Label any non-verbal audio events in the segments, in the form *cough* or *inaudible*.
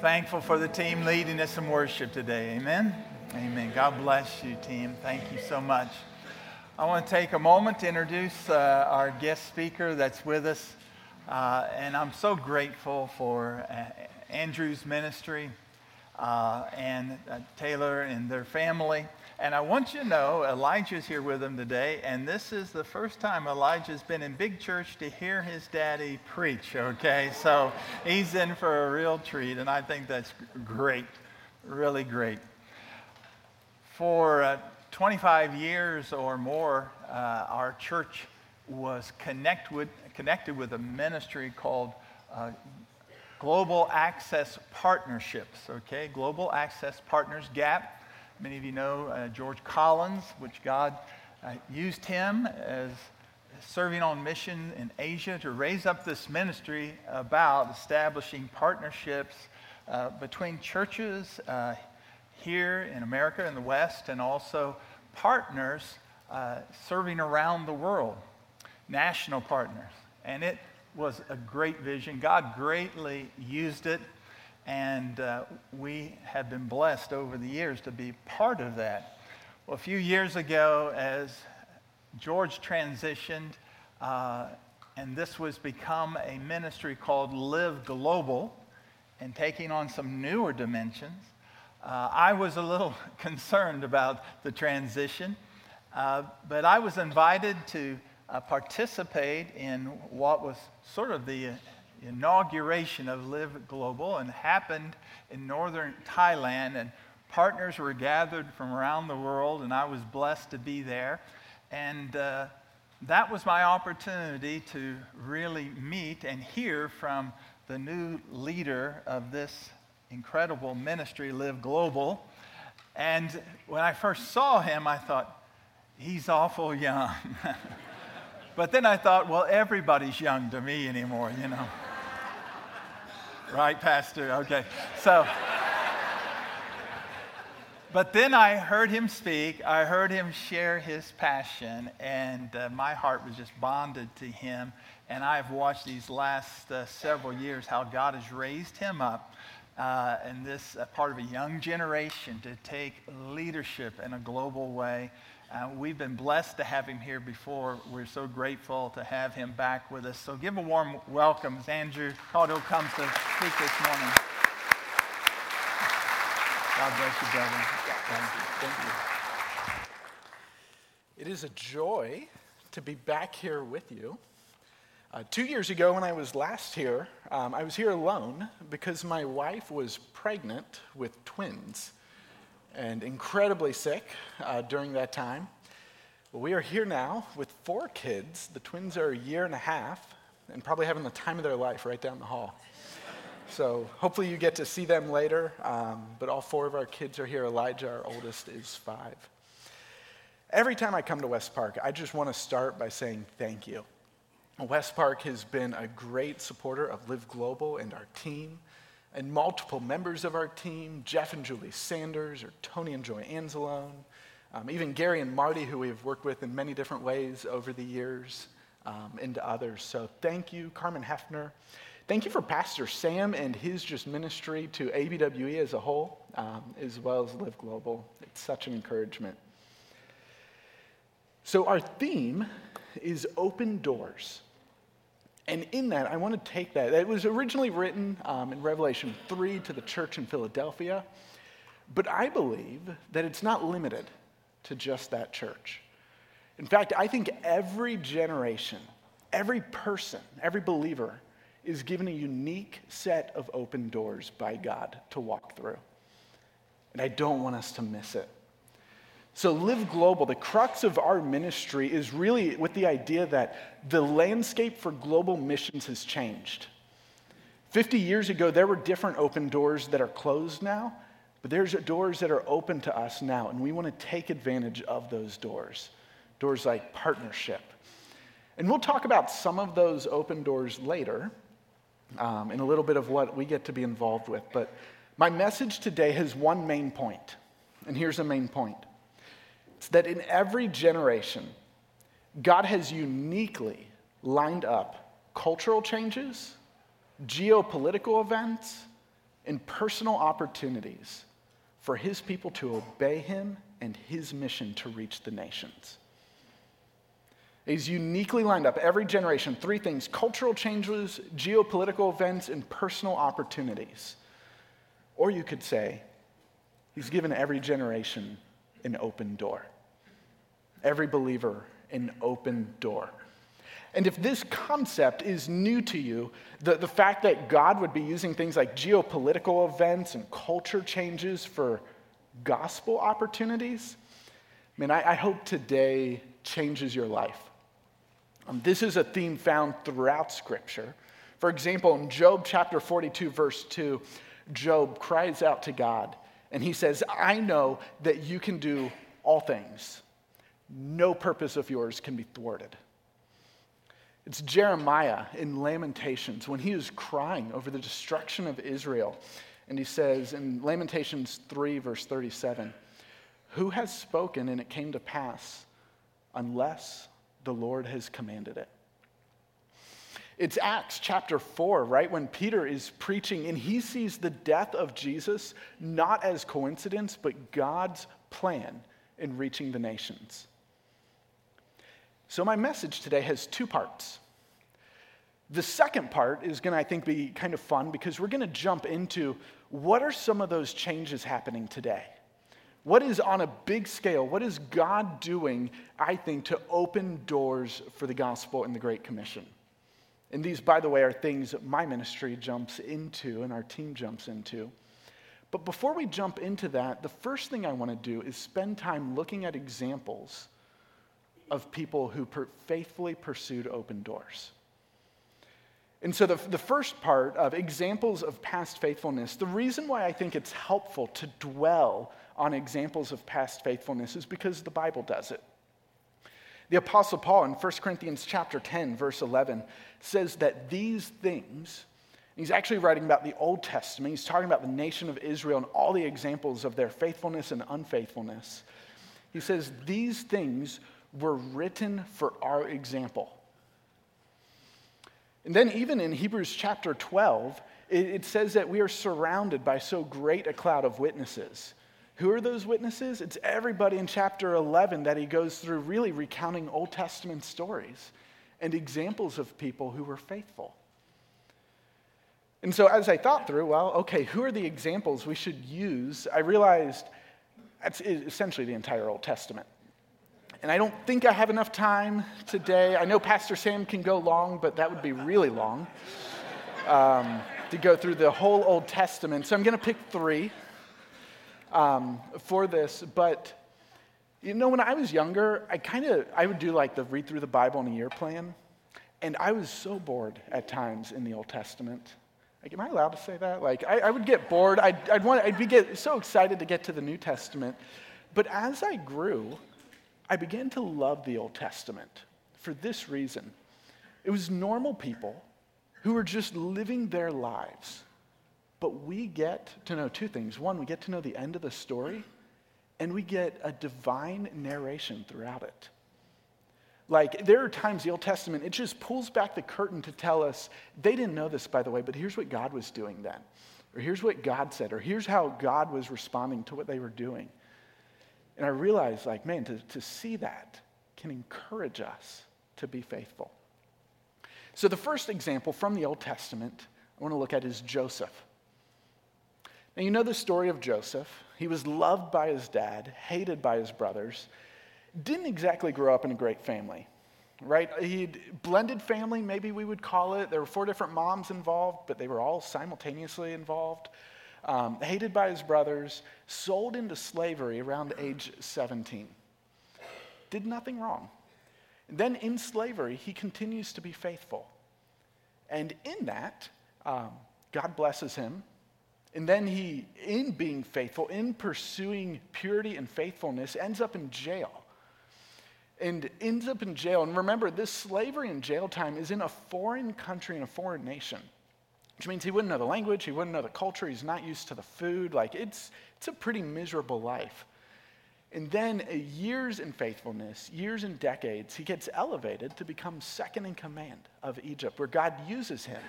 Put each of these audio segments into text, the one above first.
Thankful for the team leading us in worship today. Amen. Amen. God bless you, team. Thank you so much. I want to take a moment to introduce uh, our guest speaker that's with us. Uh, and I'm so grateful for uh, Andrew's ministry uh, and uh, Taylor and their family. And I want you to know Elijah's here with them today, and this is the first time Elijah's been in big church to hear his daddy preach, okay? So he's in for a real treat, and I think that's great, really great. For uh, 25 years or more, uh, our church was connect with, connected with a ministry called uh, Global Access Partnerships, okay? Global Access Partners, GAP. Many of you know uh, George Collins, which God uh, used him as serving on mission in Asia to raise up this ministry about establishing partnerships uh, between churches uh, here in America in the West and also partners uh, serving around the world, national partners. And it was a great vision. God greatly used it and uh, we have been blessed over the years to be part of that. Well, a few years ago, as George transitioned, uh, and this was become a ministry called Live Global, and taking on some newer dimensions, uh, I was a little *laughs* concerned about the transition, uh, but I was invited to uh, participate in what was sort of the inauguration of Live Global and happened in northern Thailand. And partners were gathered from around the world, and I was blessed to be there. And uh, that was my opportunity to really meet and hear from the new leader of this incredible ministry, Live Global. And when I first saw him, I thought, he's awful young. *laughs* but then I thought, well, everybody's young to me anymore, you know. Right, Pastor? Okay. So, but then I heard him speak. I heard him share his passion, and uh, my heart was just bonded to him. And I've watched these last uh, several years how God has raised him up uh, in this uh, part of a young generation to take leadership in a global way. Uh, we've been blessed to have him here before. We're so grateful to have him back with us. So give a warm welcome as Andrew Caudill comes to speak this morning. God bless you, brother. Thank you. Thank you. It is a joy to be back here with you. Uh, two years ago, when I was last here, um, I was here alone because my wife was pregnant with twins and incredibly sick uh, during that time. Well, we are here now with four kids. The twins are a year and a half and probably having the time of their life right down the hall. So hopefully you get to see them later. Um, but all four of our kids are here. Elijah, our oldest, is five. Every time I come to West Park, I just want to start by saying thank you. West Park has been a great supporter of Live Global and our team and multiple members of our team, Jeff and Julie Sanders, or Tony and Joy Anzalone, um, even Gary and Marty, who we've worked with in many different ways over the years, um, and others. So thank you, Carmen Hefner. Thank you for Pastor Sam and his just ministry to ABWE as a whole, um, as well as Live Global. It's such an encouragement. So, our theme is open doors. And in that, I want to take that. It was originally written um, in Revelation 3 to the church in Philadelphia, but I believe that it's not limited to just that church. In fact, I think every generation, every person, every believer is given a unique set of open doors by God to walk through. And I don't want us to miss it. So, Live Global, the crux of our ministry is really with the idea that the landscape for global missions has changed. 50 years ago, there were different open doors that are closed now, but there's doors that are open to us now, and we want to take advantage of those doors. Doors like partnership. And we'll talk about some of those open doors later um, in a little bit of what we get to be involved with. But my message today has one main point, and here's the main point it's that in every generation, God has uniquely lined up cultural changes, geopolitical events, and personal opportunities for his people to obey him and his mission to reach the nations. He's uniquely lined up every generation three things cultural changes, geopolitical events, and personal opportunities. Or you could say, he's given every generation an open door, every believer an open door. And if this concept is new to you, the, the fact that God would be using things like geopolitical events and culture changes for gospel opportunities, I mean, I, I hope today changes your life. Um, this is a theme found throughout Scripture. For example, in Job chapter 42, verse 2, Job cries out to God and he says, I know that you can do all things. No purpose of yours can be thwarted. It's Jeremiah in Lamentations when he is crying over the destruction of Israel. And he says in Lamentations 3, verse 37, Who has spoken and it came to pass unless the Lord has commanded it? It's Acts chapter 4, right? When Peter is preaching and he sees the death of Jesus not as coincidence, but God's plan in reaching the nations. So, my message today has two parts. The second part is going to, I think, be kind of fun because we're going to jump into what are some of those changes happening today? What is on a big scale? What is God doing, I think, to open doors for the gospel and the Great Commission? And these, by the way, are things that my ministry jumps into and our team jumps into. But before we jump into that, the first thing I want to do is spend time looking at examples of people who per- faithfully pursued open doors. And so, the, the first part of examples of past faithfulness, the reason why I think it's helpful to dwell on examples of past faithfulness is because the Bible does it. The Apostle Paul in 1 Corinthians chapter 10, verse 11, says that these things, he's actually writing about the Old Testament, he's talking about the nation of Israel and all the examples of their faithfulness and unfaithfulness. He says, These things were written for our example. And then, even in Hebrews chapter 12, it, it, says that we are surrounded by so great a cloud of witnesses. Who are those witnesses? It's everybody in chapter 11 that he goes through, really recounting Old Testament stories and examples of people who were faithful. And so, as I thought through, well, okay, who are the examples we should use? I realized that's essentially the entire Old Testament. And I don't think I have enough time today. I know Pastor Sam can go long, but that would be really long um, to go through the whole Old Testament. So I'm going to pick three um, for this. But you know, when I was younger, I kind of I would do like the read through the Bible in a year plan, and I was so bored at times in the Old Testament. Like, am I allowed to say that? Like, I, I would get bored. I'd, I'd want. I'd be get so excited to get to the New Testament. But as I grew, I began to love the Old Testament for this reason. It was normal people who were just living their lives. But we get to know two things. One, we get to know the end of the story, and we get a divine narration throughout it. Like, there are times the Old Testament, it just pulls back the curtain to tell us, they didn't know this, by the way, but here's what God was doing then. Or here's what God said, or here's how God was responding to what they were doing. And I realized, like, man, to, to see that can encourage us to be faithful. So, the first example from the Old Testament I want to look at is Joseph. Now, you know the story of Joseph. He was loved by his dad, hated by his brothers, didn't exactly grow up in a great family, right? He blended family, maybe we would call it. There were four different moms involved, but they were all simultaneously involved um, hated by his brothers, sold into slavery around age 17. Did nothing wrong. And then in slavery, he continues to be faithful. And in that, um, God blesses him. And then he, in being faithful, in pursuing purity and faithfulness, ends up in jail. And ends up in jail. And remember, this slavery and jail time is in a foreign country, in a foreign nation which means he wouldn't know the language, he wouldn't know the culture, he's not used to the food. Like, it's, it's a pretty miserable life. And then, uh, years in faithfulness, years and decades, he gets elevated to become second in command of Egypt, where God uses him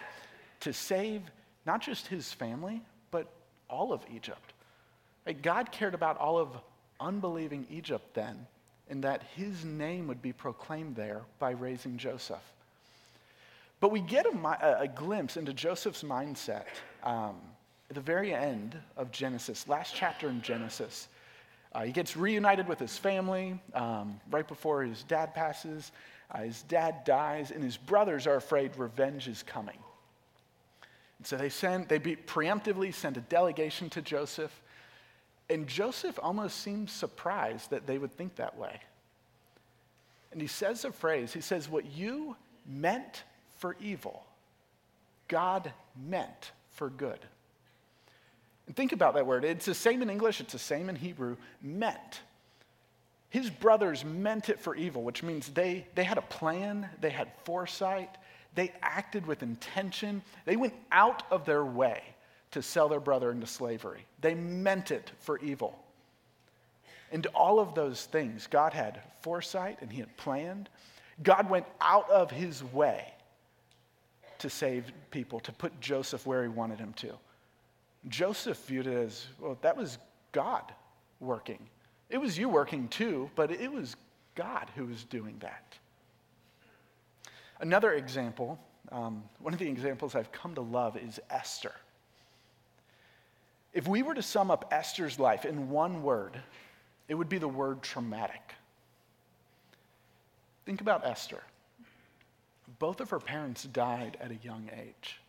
to save not just his family, all of Egypt. God cared about all of unbelieving Egypt then, and that his name would be proclaimed there by raising Joseph. But we get a, a glimpse into Joseph's mindset um, at the very end of Genesis, last chapter in Genesis. Uh, he gets reunited with his family um, right before his dad passes. Uh, his dad dies, and his brothers are afraid revenge is coming. And so they send, they be, preemptively send a delegation to Joseph, and Joseph almost seems surprised that they would think that way. And he says a phrase. He says, What you meant for evil, God meant for good. And think about that word. It's the same in English, it's the same in Hebrew. Meant. His brothers meant it for evil, which means they, they had a plan, they had foresight, they acted with intention, they went out of their way to sell their brother into slavery. They meant it for evil. And all of those things, God had foresight and He had planned. God went out of His way to save people, to put Joseph where He wanted him to. Joseph viewed it as, well, that was God working. It was you working too, but it was God who was doing that. Another example, um, one of the examples I've come to love is Esther. If we were to sum up Esther's life in one word, it would be the word traumatic. Think about Esther. Both of her parents died at a young age.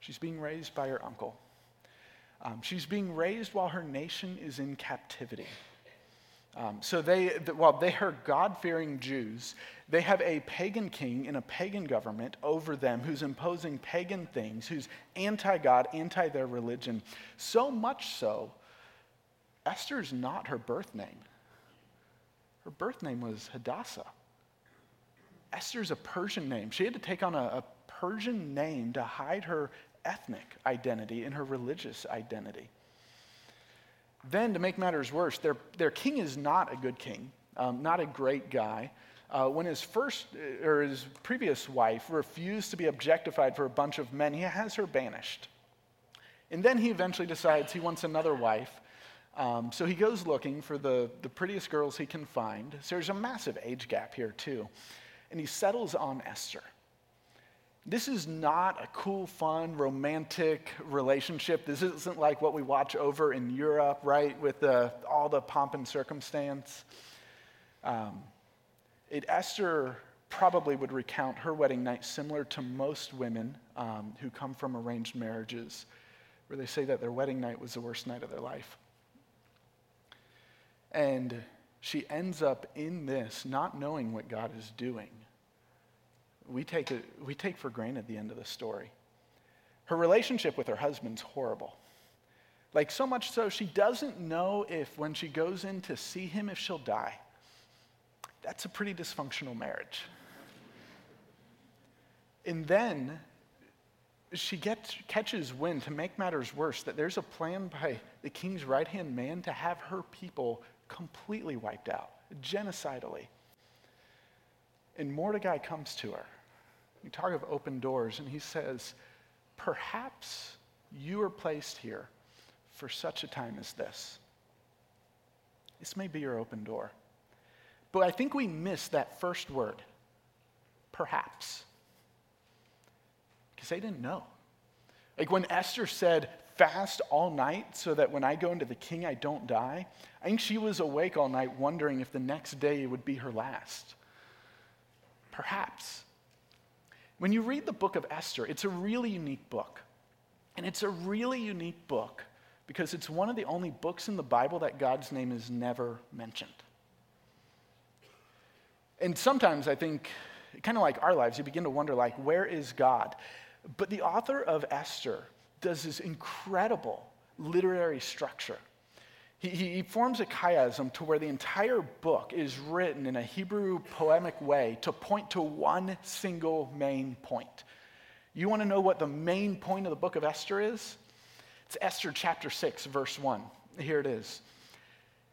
She's being raised by her uncle. Um, she's being raised while her nation is in captivity. Um, so they, while they are God-fearing Jews, they have a pagan king and a pagan government over them who's imposing pagan things, who's anti-God, anti their religion. So much so, Esther's not her birth name. Her birth name was Hadassah. Esther's a Persian name. She had to take on a, a Persian name to hide her ethnic identity and her religious identity. Then, to make matters worse, their, their king is not a good king, um, not a great guy. Uh, when his first or his previous wife refused to be objectified for a bunch of men, he has her banished. And then he eventually decides he wants another wife. Um, so he goes looking for the, the prettiest girls he can find. So there's a massive age gap here, too. And he settles on Esther. This is not a cool, fun, romantic relationship. This isn't like what we watch over in Europe, right, with the, all the pomp and circumstance. Um, it, Esther probably would recount her wedding night similar to most women um, who come from arranged marriages, where they say that their wedding night was the worst night of their life. And she ends up in this not knowing what God is doing we take, we take for granted the end of the story. Her relationship with her husband's horrible. Like, so much so, she doesn't know if when she goes in to see him, if she'll die. That's a pretty dysfunctional marriage. And then she gets, catches wind, to make matters worse, that there's a plan by the king's right hand man to have her people completely wiped out, genocidally. And Mordecai comes to her you talk of open doors, and he says, Perhaps you are placed here for such a time as this. This may be your open door. But I think we miss that first word, perhaps. Because they didn't know. Like when Esther said, fast all night so that when I go into the king, I don't die, I think she was awake all night wondering if the next day would be her last. Perhaps. When you read the book of Esther, it's a really unique book. And it's a really unique book because it's one of the only books in the Bible that God's name is never mentioned. And sometimes I think, kind of like our lives, you begin to wonder, like, where is God? But the author of Esther does this incredible literary structure he, he, forms a chiasm to where the entire book is written in a Hebrew poemic way to point to one single main point. You want to know what the main point of the book of Esther is? It's Esther chapter 6, verse 1. Here it is.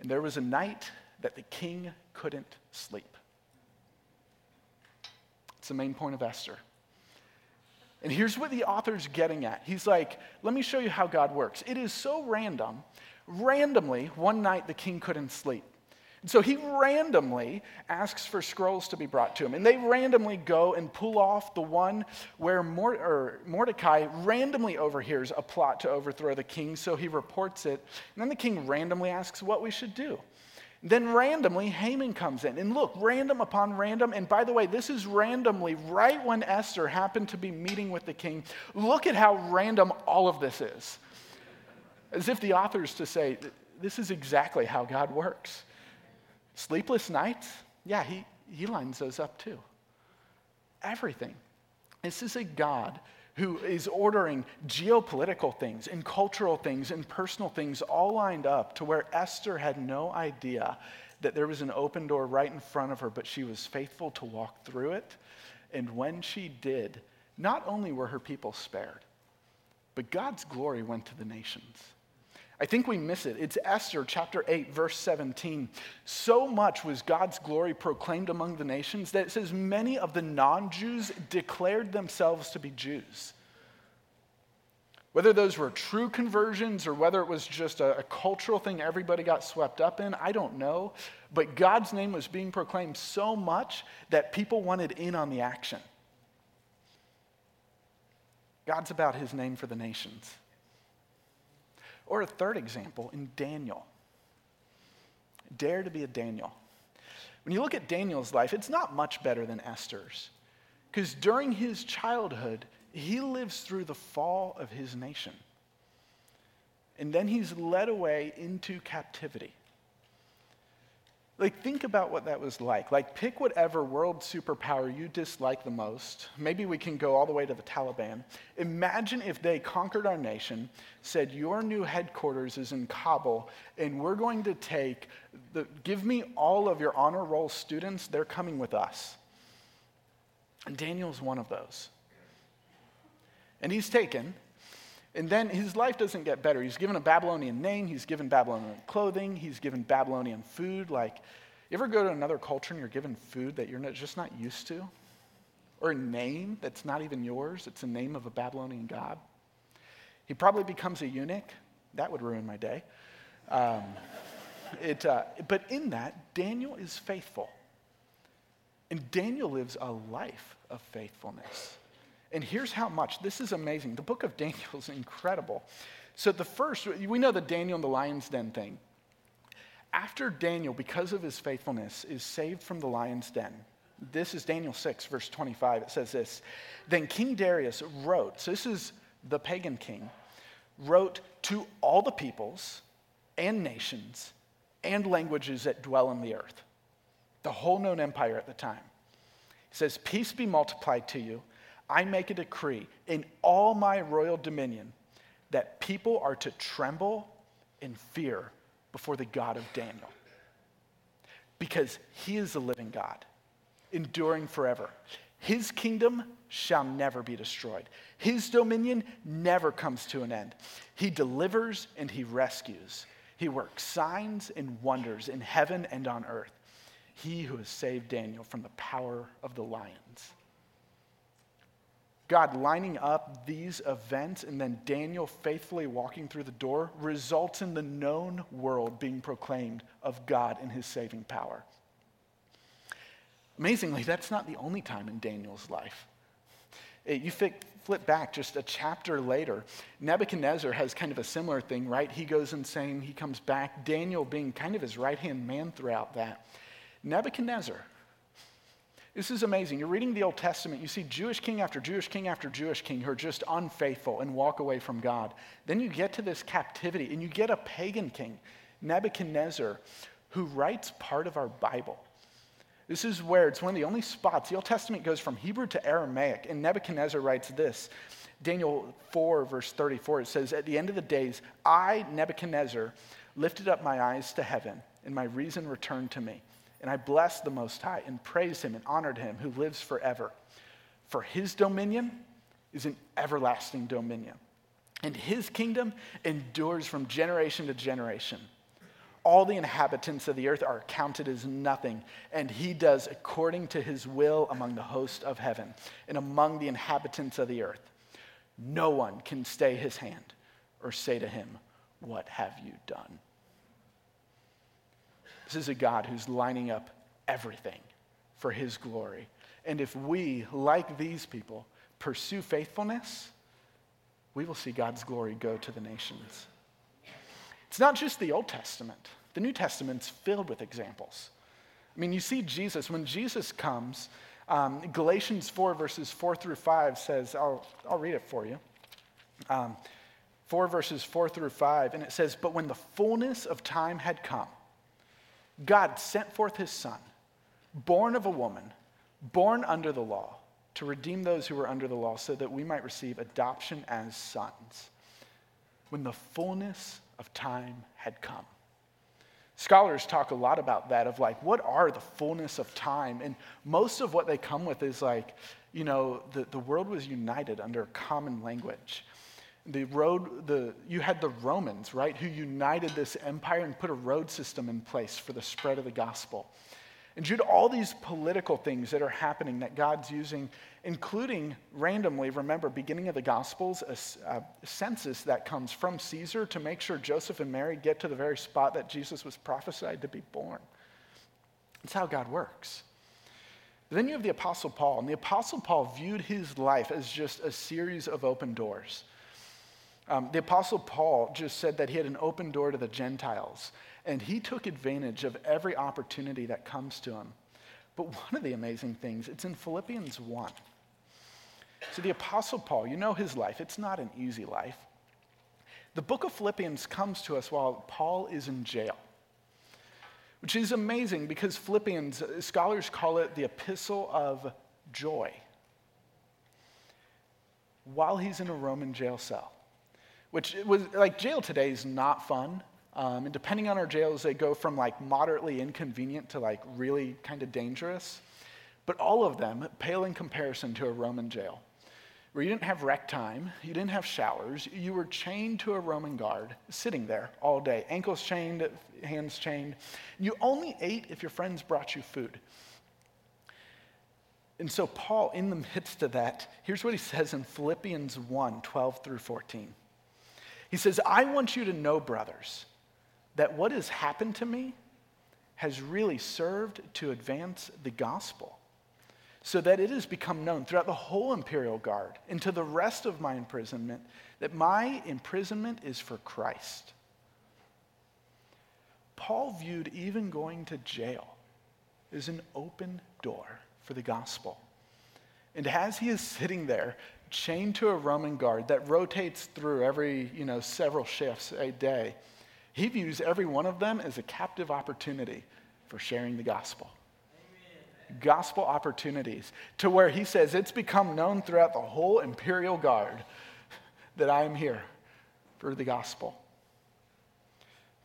And there was a night that the king couldn't sleep. It's the main point of Esther. And here's what the author's getting at. He's like, let me show you how God works. It is so random. Randomly, one night the king couldn't sleep. And So he randomly asks for scrolls to be brought to him. And they randomly go and pull off the one where Mordecai randomly overhears a plot to overthrow the king. So he reports it. And then the king randomly asks what we should do. Then randomly, Haman comes in. And look, random upon random. And by the way, this is randomly right when Esther happened to be meeting with the king. Look at how random all of this is. As if the author's to say, this is exactly how God works. Sleepless nights? Yeah, he, he lines those up too. Everything. This is a God who is ordering geopolitical things and cultural things and personal things all lined up to where Esther had no idea that there was an open door right in front of her, but she was faithful to walk through it. And when she did, not only were her people spared, but God's glory went to the nations. I think we miss it. It's Esther chapter 8, verse 17. So much was God's glory proclaimed among the nations that it says many of the non Jews declared themselves to be Jews. Whether those were true conversions or whether it was just a, a, cultural thing everybody got swept up in, I don't know. But God's name was being proclaimed so much that people wanted in on the action. God's about his name for the nations. Or a third example in Daniel. Dare to be a Daniel. When you look at Daniel's life, it's not much better than Esther's. Because during his childhood, he lives through the fall of his nation. And then he's led away into captivity. Like, think about what that was like. Like, pick whatever world superpower you dislike the most. Maybe we can go all the way to the Taliban. Imagine if they conquered our nation, said, Your new headquarters is in Kabul, and we're going to take, the, give me all of your honor roll students, they're coming with us. And Daniel's one of those. And he's taken, and then his life doesn't get better. He's given a Babylonian name, he's given Babylonian clothing, he's given Babylonian food. Like, you ever go to another culture and you're given food that you're not, just not used to? Or a name that's not even yours, it's a name of a Babylonian god? He probably becomes a eunuch. That would ruin my day. Um, it, uh, but in that, Daniel is faithful. And Daniel lives a life of faithfulness. And here's how much. This is amazing. The book of Daniel is incredible. So, the first, we know the Daniel and the lion's den thing. After Daniel, because of his faithfulness, is saved from the lion's den, this is Daniel 6, verse 25. It says this Then King Darius wrote, so this is the pagan king, wrote to all the peoples and nations and languages that dwell on the earth, the whole known empire at the time. He says, Peace be multiplied to you I make a decree in all my royal dominion that people are to tremble in fear before the God of Daniel. Because he is the living God, enduring forever. His kingdom shall never be destroyed. His dominion never comes to an end. He delivers and he rescues. He works signs and wonders in heaven and on earth. He who has saved Daniel from the power of the lions. God lining up these events and then Daniel faithfully walking through the door results in the known world being proclaimed of God and his saving power. Amazingly, that's not the only time in Daniel's life. You flip back just a chapter later, Nebuchadnezzar has kind of a similar thing, right? He goes insane, he comes back, Daniel being kind of his right hand man throughout that. Nebuchadnezzar, this is amazing. You're reading the Old Testament, you see Jewish king after Jewish king after Jewish king who are just unfaithful and walk away from God. Then you get to this captivity and you get a pagan king, Nebuchadnezzar, who writes part of our Bible. This is where it's one of the only spots. The Old Testament goes from Hebrew to Aramaic, and Nebuchadnezzar writes this. Daniel 4, verse 34, it says, At the end of the days, I, Nebuchadnezzar, lifted up my eyes to heaven, and my reason returned to me. And I blessed the Most High and praised him and honored him who lives forever. For his dominion is an everlasting dominion, and his kingdom endures from generation to generation. All the inhabitants of the earth are counted as nothing, and he does according to his will among the host of heaven and among the inhabitants of the earth. no one can stay his hand or say to him, What have you done? This is a God who's lining up everything for his glory. And if we, like these people, pursue faithfulness, we will see God's glory go to the nations. It's not just the Old Testament, the New Testament's filled with examples. I mean, you see Jesus, when Jesus comes, um, Galatians 4, verses 4 through 5 says, I'll, I'll read it for you. Um, 4 verses 4 through 5, and it says, But when the fullness of time had come, God sent forth his Son, born of a woman, born under the law, to redeem those who were under the law, so that we might receive adoption as sons. When the fullness of time had come. Scholars talk a lot about that of like, what are the fullness of time? And most of what they come with is like, you know, the, the world was united under a common language. The road, the, you had the Romans, right, who united this empire and put a road system in place for the spread of the gospel. And due to all these political things that are happening that God's using, including randomly, remember, beginning of the Gospels, a, a, census that comes from Caesar to make sure Joseph and Mary get to the very spot that Jesus was prophesied to be born. That's how God works. then you have the Apostle Paul, and the Apostle Paul viewed his life as just a series of open doors. Um, the Apostle Paul just said that he had an open door to the Gentiles. And he took advantage of every opportunity that comes to him. But one of the amazing things, it's in Philippians 1. So the Apostle Paul, you know his life, it's not an easy life. The book of Philippians comes to us while Paul is in jail, which is amazing because Philippians, scholars call it the epistle of joy. While he's in a Roman jail cell, which was like jail today is not fun. Um, and depending on our jails, they go from like moderately inconvenient to like really kind of dangerous. But all of them pale in comparison to a Roman jail, where you didn't have rec time, you didn't have showers, you were chained to a Roman guard, sitting there all day, ankles chained, hands chained. You only ate if your friends brought you food. And so, Paul, in the midst of that, here's what he says in Philippians 1 12 through 14. He says, I want you to know, brothers that what has happened to me has really served to advance the gospel so that it has become known throughout the whole imperial guard and to the rest of my imprisonment that my imprisonment is for Christ. Paul viewed even going to jail as an open door for the gospel. And as he is sitting there, chained to a Roman guard that rotates through every, you know, several shifts a day, he views every one of them as a captive opportunity for sharing the gospel. Amen. Gospel opportunities to where he says it's become known throughout the whole imperial guard that I am here for the gospel.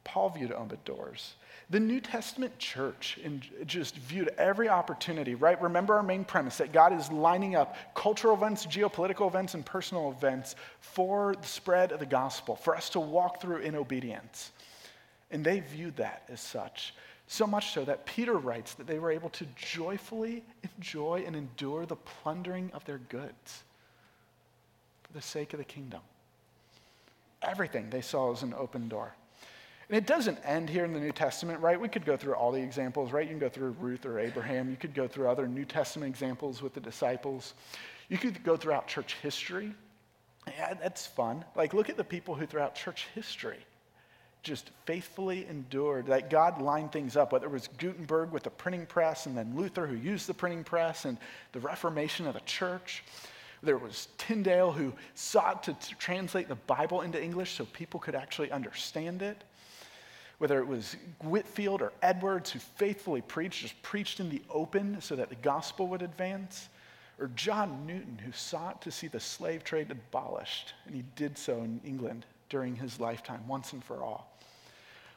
Paul viewed open doors. The New Testament church just viewed every opportunity, right? Remember our main premise that God is lining up cultural events, geopolitical events, and personal events for the spread of the gospel, for us to walk through in obedience. And they viewed that as such. So much so that Peter writes that they were able to joyfully enjoy and endure the plundering of their goods for the sake of the kingdom. Everything they saw as an open door. And it doesn't end here in the New Testament, right? We could go through all the examples, right? You can go through Ruth or Abraham. You could go through other New Testament examples with the disciples. You could go throughout church history. Yeah, that's fun. Like, look at the people who throughout church history just faithfully endured, that God lined things up, whether it was Gutenberg with the printing press and then Luther who used the printing press and the Reformation of the church. There was Tyndale who sought to translate the Bible into English so people could actually understand it. Whether it was Whitefield or Edwards who faithfully preached, just preached in the open so that the gospel would advance. Or John Newton who sought to see the slave trade abolished, and he did so in England during his lifetime, once and for all.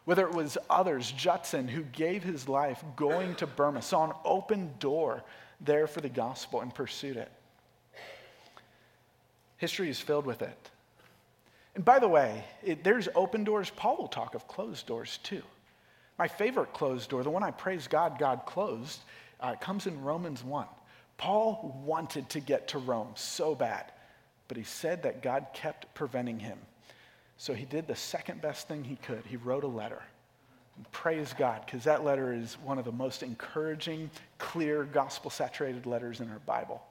Whether it was others, Judson, who gave his life going to Burma, saw an open door there for the gospel and pursued it. History is filled with it. And by the way, it, there's open doors. Paul will talk of closed doors too. My favorite closed door, the one I praise God, God closed, uh, comes in Romans 1. Paul wanted to get to Rome so bad, But he said that God kept preventing him. So he did the second best thing he could. He wrote a letter. And praise God, because that letter is one of the most encouraging, clear, gospel saturated letters in our Bible.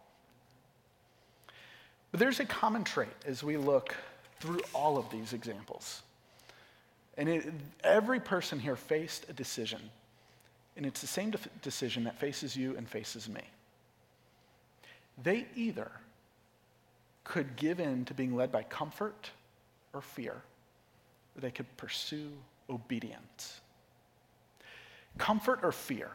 But there's a common trait as we look through all of these examples. And it, every person here faced a decision. And it's the same de- decision that faces you and faces me. They either could give in to being led by comfort or fear, or they could pursue obedience. Comfort or fear,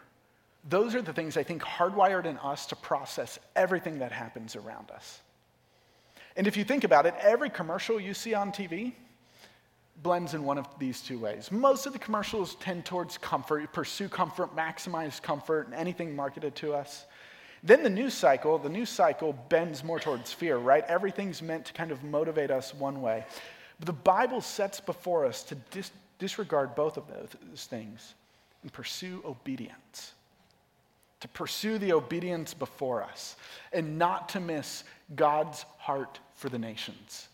those are the things I think hardwired in us to process everything that happens around us. And if you think about it, every commercial you see on TV blends in one of these two ways. Most of the commercials tend towards comfort, pursue comfort, maximize comfort, and anything marketed to us. Then the news cycle, the news cycle bends more towards fear, right? Everything's meant to kind of motivate us one way. But the Bible sets before us to dis- disregard both of those things and pursue obedience. To pursue the obedience before us and not to miss God's heart for the nations.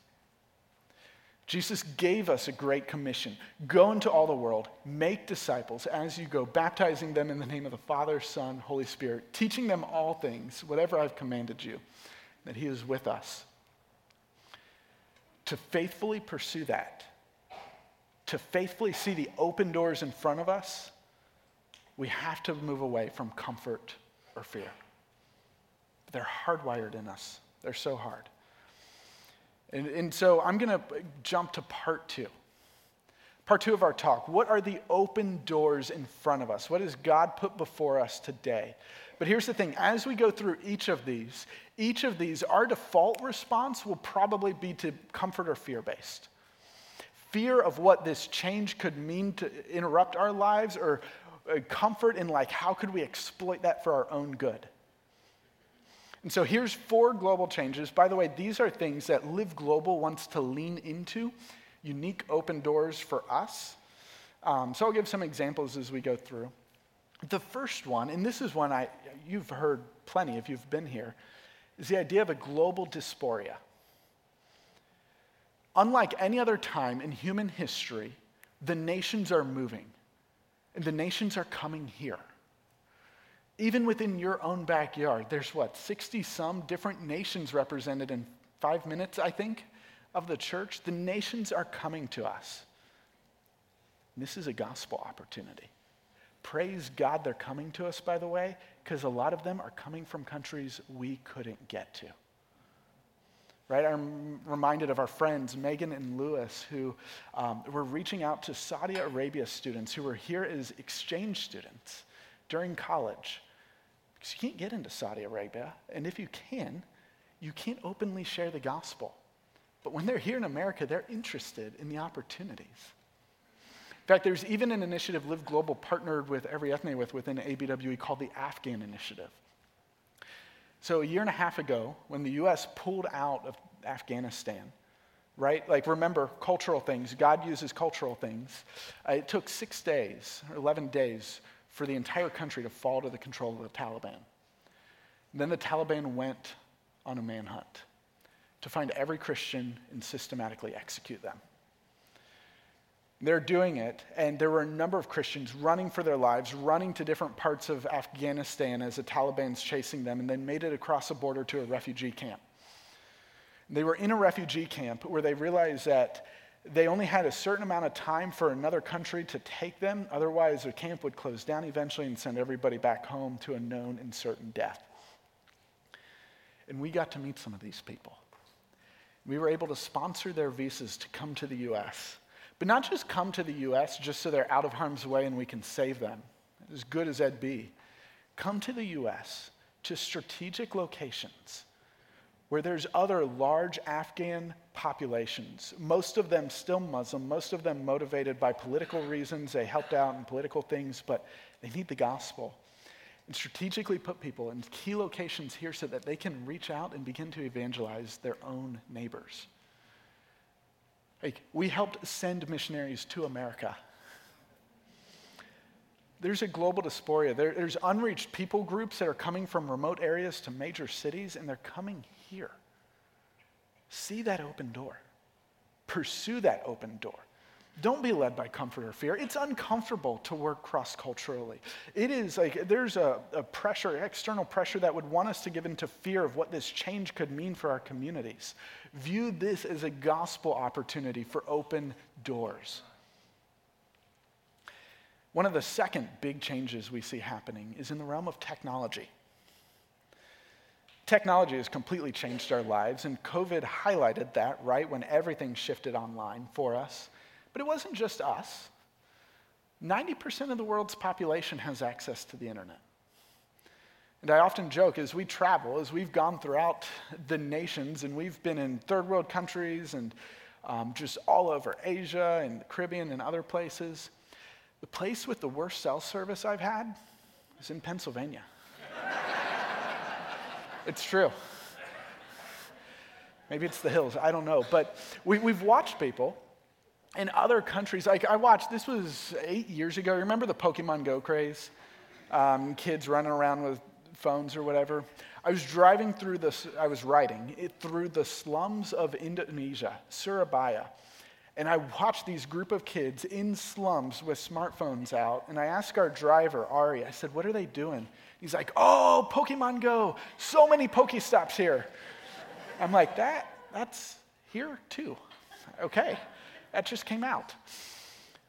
Jesus gave us a great commission go into all the world, make disciples as you go, baptizing them in the name of the Father, Son, Holy Spirit, teaching them all things, whatever I've commanded you, that He is with us. To faithfully pursue that, to faithfully see the open doors in front of us, we have to move away from comfort or fear. They're hardwired in us, they're so hard. And, and so I'm going to jump to part two. Part two of our talk. What are the open doors in front of us? What has God put before us today? But here's the thing as we go through each of these, each of these, our default response will probably be to comfort or fear based. Fear of what this change could mean to interrupt our lives, or uh, comfort in like, how could we exploit that for our own good? And so here's four global changes. By the way, these are things that Live Global wants to lean into, unique open doors for us. Um, so I'll give some examples as we go through. The first one, and this is one I, you've heard plenty if you've been here, is the idea of a global diaspora. Unlike any other time in human history, the nations are moving, and the nations are coming here. Even within your own backyard, there's what, 60 some different nations represented in five minutes, I think, of the church. The nations are coming to us. this is a gospel opportunity. Praise God they're coming to us, by the way, because a lot of them are coming from countries we couldn't get to. Right? I'm reminded of our friends, Megan and Lewis, who um, were reaching out to Saudi Arabia students who were here as exchange students during college. Because you can't get into Saudi Arabia. And if you can, you can't openly share the gospel. But when they're here in America, they're interested in the opportunities. In fact, there's even an initiative Live Global partnered with every ethne with within ABWE called the Afghan Initiative. So a year and a half ago, when the U.S. pulled out of Afghanistan, right? Like remember cultural things. God uses cultural things. Uh, it took six days, or 11 days, for the entire country to fall to the control of the Taliban. And then the Taliban went on a manhunt to find every Christian and systematically execute them. They're doing it, and there were a number of Christians running for their lives, running to different parts of Afghanistan as the Taliban's chasing them, and then made it across the border to a refugee camp. They were in a refugee camp where they realized that they only had a certain amount of time for another country to take them. Otherwise, their camp would close down eventually and send everybody back home to a known and certain death. And we got to meet some of these people. We were able to sponsor their visas to come to the U.S. But not just come to the U.S. just so they're out of harm's way and we can save them, as good as that'd be. Come to the U.S. to strategic locations where there's other large Afghan populations, most of them still Muslim, most of them motivated by political reasons. They helped out in political things, but they need the gospel. And strategically put people in key locations here so that they can reach out and begin to evangelize their own neighbors. Like, we helped send missionaries to America. There's a global diaspora. There, there's unreached people groups that are coming from remote areas to major cities, and they're coming here. See that open door, pursue that open door. Don't be led by comfort or fear. It's uncomfortable to work cross culturally. It is like there's a, a, pressure, external pressure that would want us to give into fear of what this change could mean for our communities. View this as a gospel opportunity for open doors. One of the second big changes we see happening is in the realm of technology. Technology has completely changed our lives, and COVID highlighted that right when everything shifted online for us. But it wasn't just us. 90% of the world's population has access to the internet. And I often joke as we travel, as we've gone throughout the nations, and we've been in third world countries and um, just all over Asia and the Caribbean and other places, the place with the worst cell service I've had is in Pennsylvania. *laughs* it's true. Maybe it's the hills, I don't know. But we, we've watched people in other countries, like I watched, this was eight years ago. Remember the Pokemon Go craze? Um, kids running around with phones or whatever. I was driving through this, I was riding it through the slums of Indonesia, Surabaya. And I watched these group of kids in slums with smartphones out. And I asked our driver, Ari, I said, what are they doing? He's like, oh, Pokemon Go. So many Pokestops here. I'm like, that, that's here too. Okay. That just came out.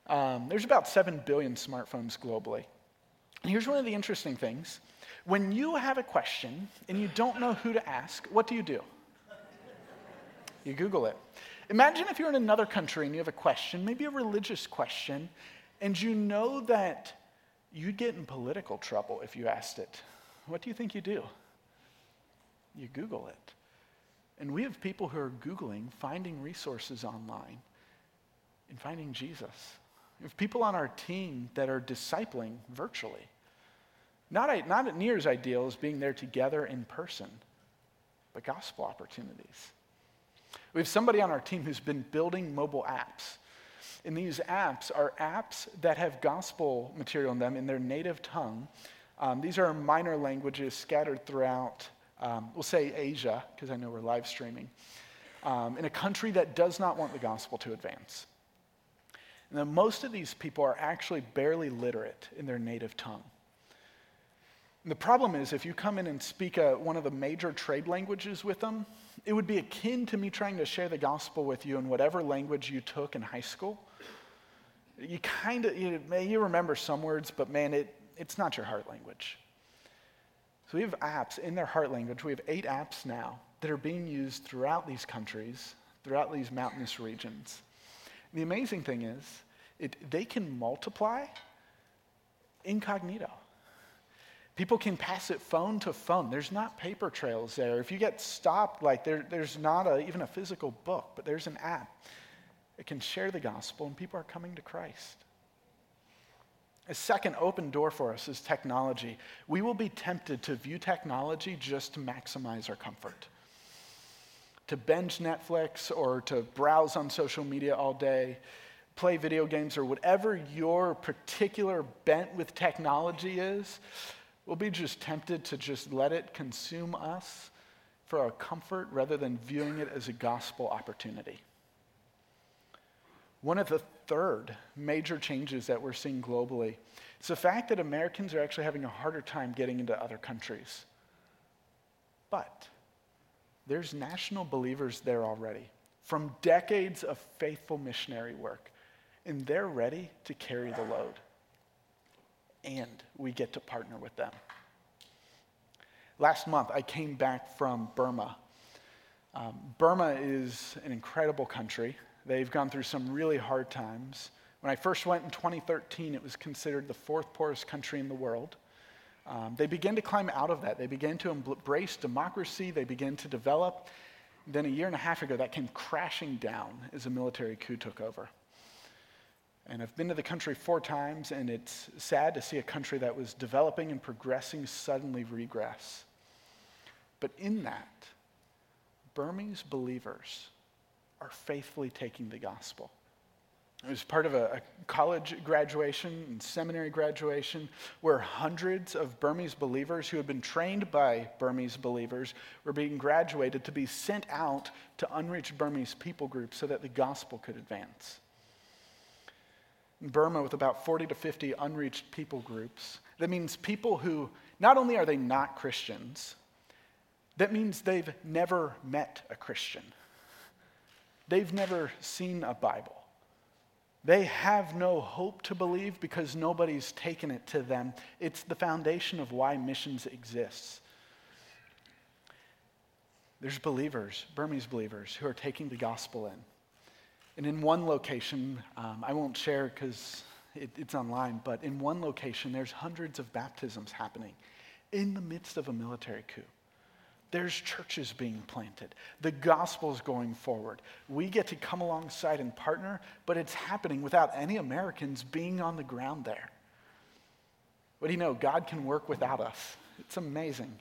Um, there's about 7 billion smartphones globally. And here's one of the interesting things when you have a question and you don't know who to ask, what do you do? You Google it. Imagine if you're in another country and you have a question, maybe a religious question, and you know that you'd get in political trouble if you asked it. What do you think you do? You Google it. And we have people who are Googling, finding resources online in finding Jesus. We have people on our team that are discipling virtually. Not, not near as ideal as being there together in person, but gospel opportunities. We have somebody on our team who's been building mobile apps. And these apps are apps that have gospel material in them in their native tongue. Um, these are minor languages scattered throughout, um, we'll say Asia, because I know we're live streaming, um, in a country that does not want the gospel to advance. Now, most of these people are actually barely literate in their native tongue. And the problem is, if you come in and speak a, one of the major trade languages with them, it would be akin to me trying to share the gospel with you in whatever language you took in high school. You kind of, you, you remember some words, but man, it, it's not your heart language. So we have apps in their heart language. We have eight apps now that are being used throughout these countries, throughout these mountainous regions. The amazing thing is, it, they can multiply incognito. People can pass it phone to phone. There's not paper trails there. If you get stopped, like there, there's not a, even a physical book, but there's an app. It can share the gospel, and people are coming to Christ. A second open door for us is technology. We will be tempted to view technology just to maximize our comfort to binge Netflix or to browse on social media all day, play video games, or whatever your particular bent with technology is, we'll be just tempted to just let it consume us for our comfort rather than viewing it as a gospel opportunity. One of the third major changes that we're seeing globally is the fact that Americans are actually having a harder time getting into other countries. But there's national believers there already from decades of faithful missionary work, and they're ready to carry the load. And we get to partner with them. Last month, I came back from Burma. Um, Burma is an incredible country. They've gone through some really hard times. When I first went in 2013, it was considered the fourth poorest country in the world. Um, they began to climb out of that. They began to embrace democracy. They began to develop. Then a year and a half ago, that came crashing down as a military coup took over. And I've been to the country four times, and it's sad to see a country that was developing and progressing suddenly regress. But in that, Burmese believers are faithfully taking the gospel. It was part of a, a, college graduation and seminary graduation where hundreds of Burmese believers who had been trained by Burmese believers were being graduated to be sent out to unreached Burmese people groups so that the gospel could advance. Burma, with about 40 to 50 unreached people groups, that means people who not only are they not Christians, that means they've never met a Christian. They've never seen a Bible. They have no hope to believe because nobody's taken it to them. It's the foundation of why missions exists. There's believers, Burmese believers, who are taking the gospel in. And in one location, um, I won't share because it, it's online, but in one location, there's hundreds of baptisms happening in the midst of a military coup. There's churches being planted. The gospel's going forward. We get to come alongside and partner, but it's happening without any Americans being on the ground there. What do you know? God can work without us. It's amazing.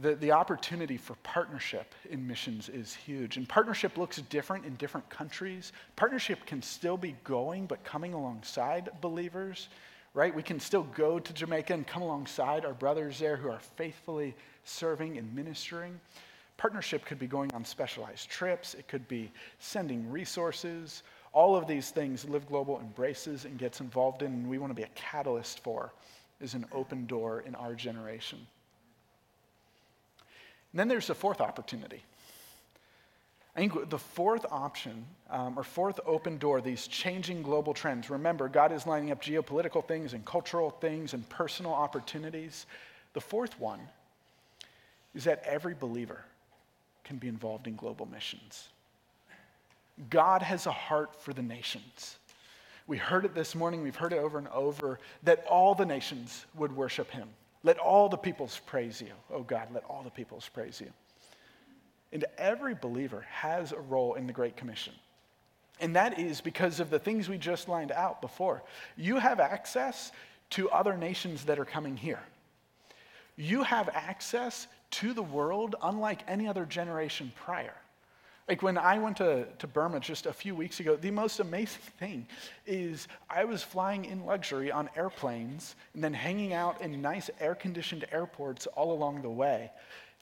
The, the opportunity for partnership in missions is huge. And partnership looks different in different countries. Partnership can still be going, but coming alongside believers right? We can still go to Jamaica and come alongside our brothers there who are faithfully serving and ministering. Partnership could be going on specialized trips, it could be sending resources. All of these things Live Global embraces and gets involved in, and we want to be a catalyst for, is an open door in our generation. And then there's the fourth opportunity I think the fourth option, um, or fourth open door, these changing global trends. Remember, God is lining up geopolitical things and cultural things and personal opportunities. The fourth one is that every believer can be involved in global missions. God has a heart for the nations. We heard it this morning, we've heard it over and over, that all the nations would worship him. Let all the peoples praise you. Oh God, let all the peoples praise you. And every believer has a role in the Great Commission. And that is because of the things we just lined out before. You have access to other nations that are coming here. You have access to the world unlike any other generation prior. Like when I went to, to Burma just a few weeks ago, the most amazing *laughs* thing is I was flying in luxury on airplanes and then hanging out in nice air conditioned airports all along the way.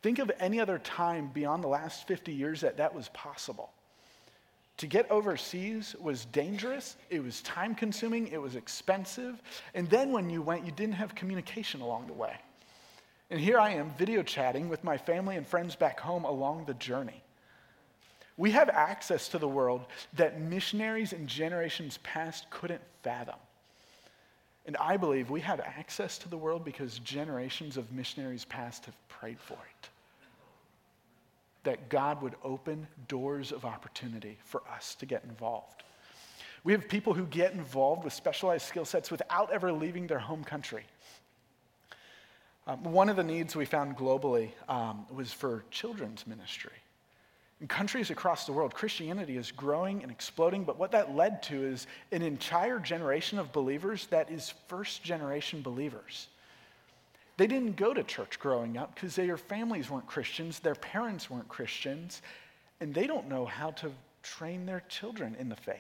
Think of any other time beyond the last 50 years that that was possible. To get overseas was dangerous, it was time consuming, it was expensive, and then when you went, you didn't have communication along the way. And here I am video chatting with my family and friends back home along the journey. We have access to the world that missionaries in generations past couldn't fathom. And I believe we have access to the world because generations of missionaries past have prayed for it that God would open doors of opportunity for us to get involved. We have people who get involved with specialized skill sets without ever leaving their home country. Um, one of the needs we found globally um, was for children's ministry. In countries across the world, Christianity is growing and exploding, but what that led to is an entire generation of believers that is first generation believers. They didn't go to church growing up because their families weren't Christians, their parents weren't Christians, and they don't know how to train their children in the faith.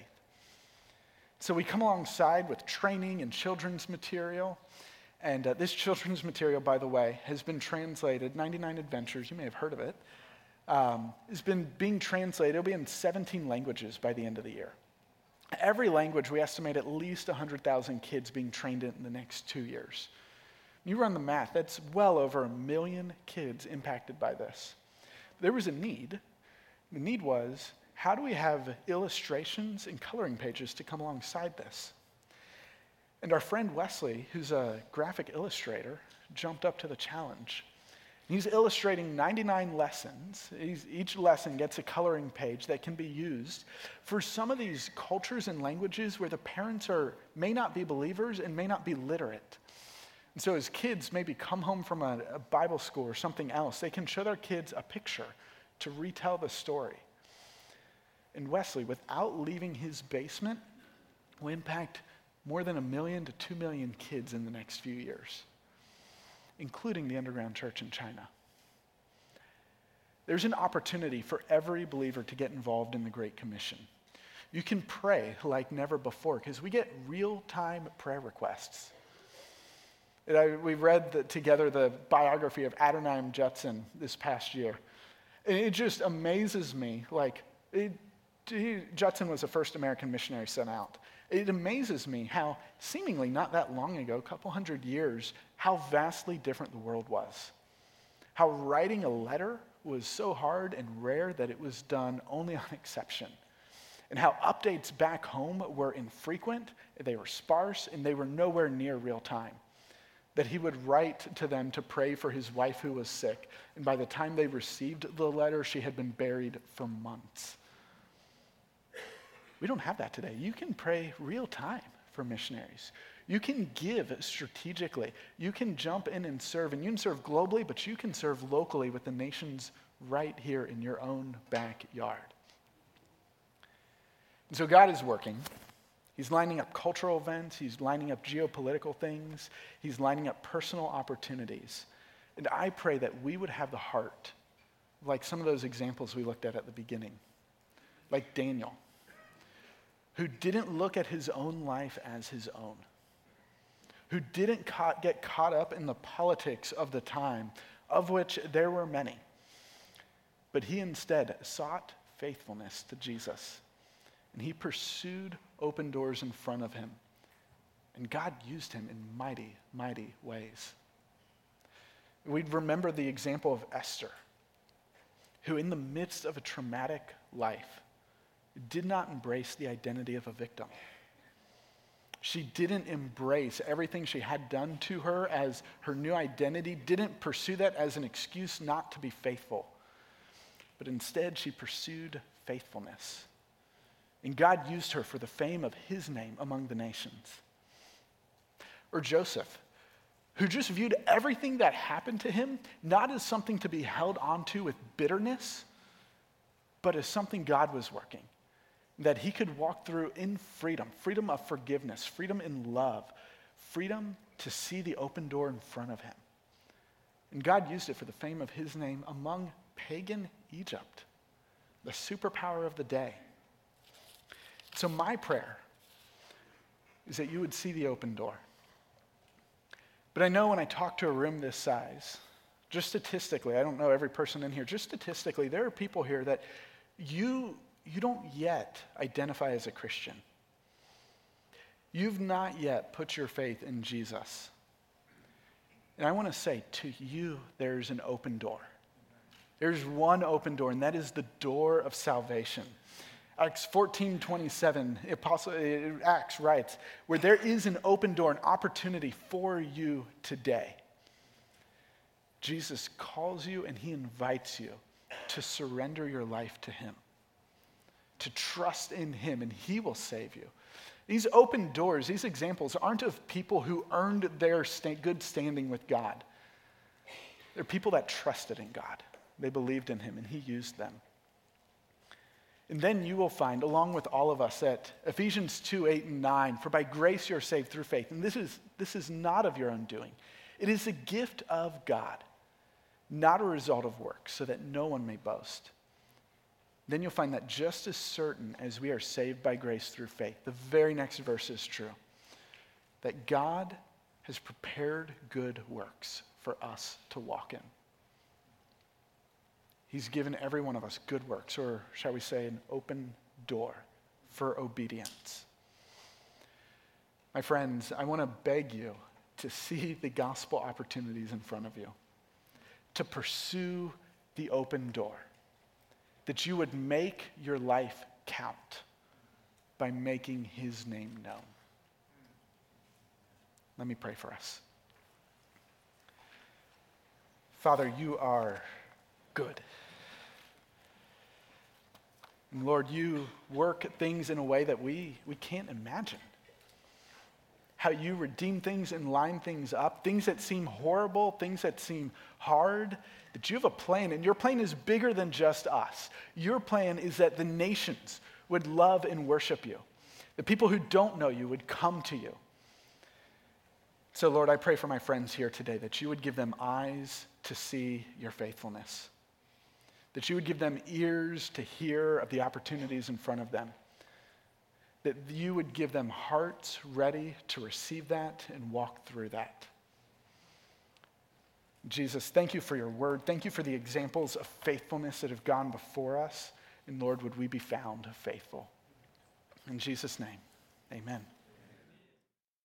So we come alongside with training and children's material. And uh, this children's material, by the way, has been translated 99 Adventures, you may have heard of it, um, has been being translated. It'll be in 17 languages by the end of the year. Every language, we estimate at least 100,000 kids being trained in the next two years. You run the math, that's well over a million kids impacted by this. There was a need. The need was how do we have illustrations and coloring pages to come alongside this? And our friend Wesley, who's a graphic illustrator, jumped up to the challenge. He's illustrating 99 lessons. He's, each lesson gets a coloring page that can be used for some of these cultures and languages where the parents are, may not be believers and may not be literate. And so, as kids maybe come home from a, a, Bible school or something else, they can show their kids a picture to retell the story. And Wesley, without leaving his basement, will impact more than a million to two million kids in the next few years, including the underground church in China. there's an opportunity for every believer to get involved in the Great Commission. You can pray like never before because we get real time prayer requests. I, we read the, together the biography of Adoniram Judson this past year. And it just amazes me. Like, it, he, Judson was the first American missionary sent out. It amazes me how, seemingly not that long ago, a couple hundred years, how vastly different the world was. How writing a letter was so hard and rare that it was done only on *laughs* exception. And how updates back home were infrequent, they were sparse, and they were nowhere near real time that he would write to them to pray for his wife who was sick. And by the time they received the letter, she had been buried for months. We don't have that today. You can pray real time for missionaries. You can give strategically. You can jump in and serve. And you can serve globally, but you can serve locally with the nations right here in your own backyard. And so God is working. He's lining up cultural events, he's lining up geopolitical things, he's lining up personal opportunities. And I pray that we would have the heart, like some of those examples we looked at at the beginning, like Daniel, who didn't look at his own life as his own, who didn't ca- get caught up in the politics of the time, of which there were many, but he instead sought faithfulness to Jesus and he pursued open doors in front of him. And God used him in mighty, mighty ways. We'd remember the example of Esther, who, in the midst of a traumatic life, did not embrace the identity of a victim. She didn't embrace everything she had done to her as her new identity, didn't pursue that as an excuse not to be faithful. But instead, she pursued faithfulness. And God used her for the fame of his name among the nations. Or Joseph, who just viewed everything that happened to him not as something to be held onto with bitterness, but as something God was working. That he could walk through in freedom freedom of forgiveness, freedom in love, freedom to see the open door in front of him. And God used it for the fame of his name among pagan Egypt, the superpower of the day. So, my prayer is that you would see the open door. But I know when I talk to a room this size, just statistically, I don't know every person in here, just statistically, there are people here that you, you don't yet identify as a Christian. You've not yet put your faith in Jesus. And I want to say to you, there's an open door. There's one open door, and that is the door of salvation. Acts 14 27, Apostle, uh, Acts writes, where there is an open door, an opportunity for you today. Jesus calls you and he invites you to surrender your life to him, to trust in him, and he will save you. These open doors, these examples, aren't of people who earned their good standing with God. They're people that trusted in God. They believed in him, and he used them. And then you will find, along with all of us, that Ephesians 2 8 and 9, for by grace you're saved through faith. And this is, this is not of your own doing, it is a gift of God, not a result of works, so that no one may boast. Then you'll find that just as certain as we are saved by grace through faith, the very next verse is true that God has prepared good works for us to walk in. He's given every one of us good works, or shall we say, an open door for obedience. My friends, I want to beg you to see the gospel opportunities in front of you, to pursue the open door, that you would make your life count by making his name known. Let me pray for us. Father, you are good. And Lord, you work things in a way that we, we can't imagine. How you redeem things and line things up, things that seem horrible, things that seem hard, that you have a plan, and your plan is bigger than just us. Your plan is that the nations would love and worship you. The people who don't know you would come to you. So, Lord, I pray for my friends here today that you would give them eyes to see your faithfulness that you would give them ears to hear of the opportunities in front of them, that you would give them hearts ready to receive that and walk through that. Jesus, thank you for your word. Thank you for the examples of faithfulness that have gone before us. And Lord, would we be found faithful? In Jesus' name, amen.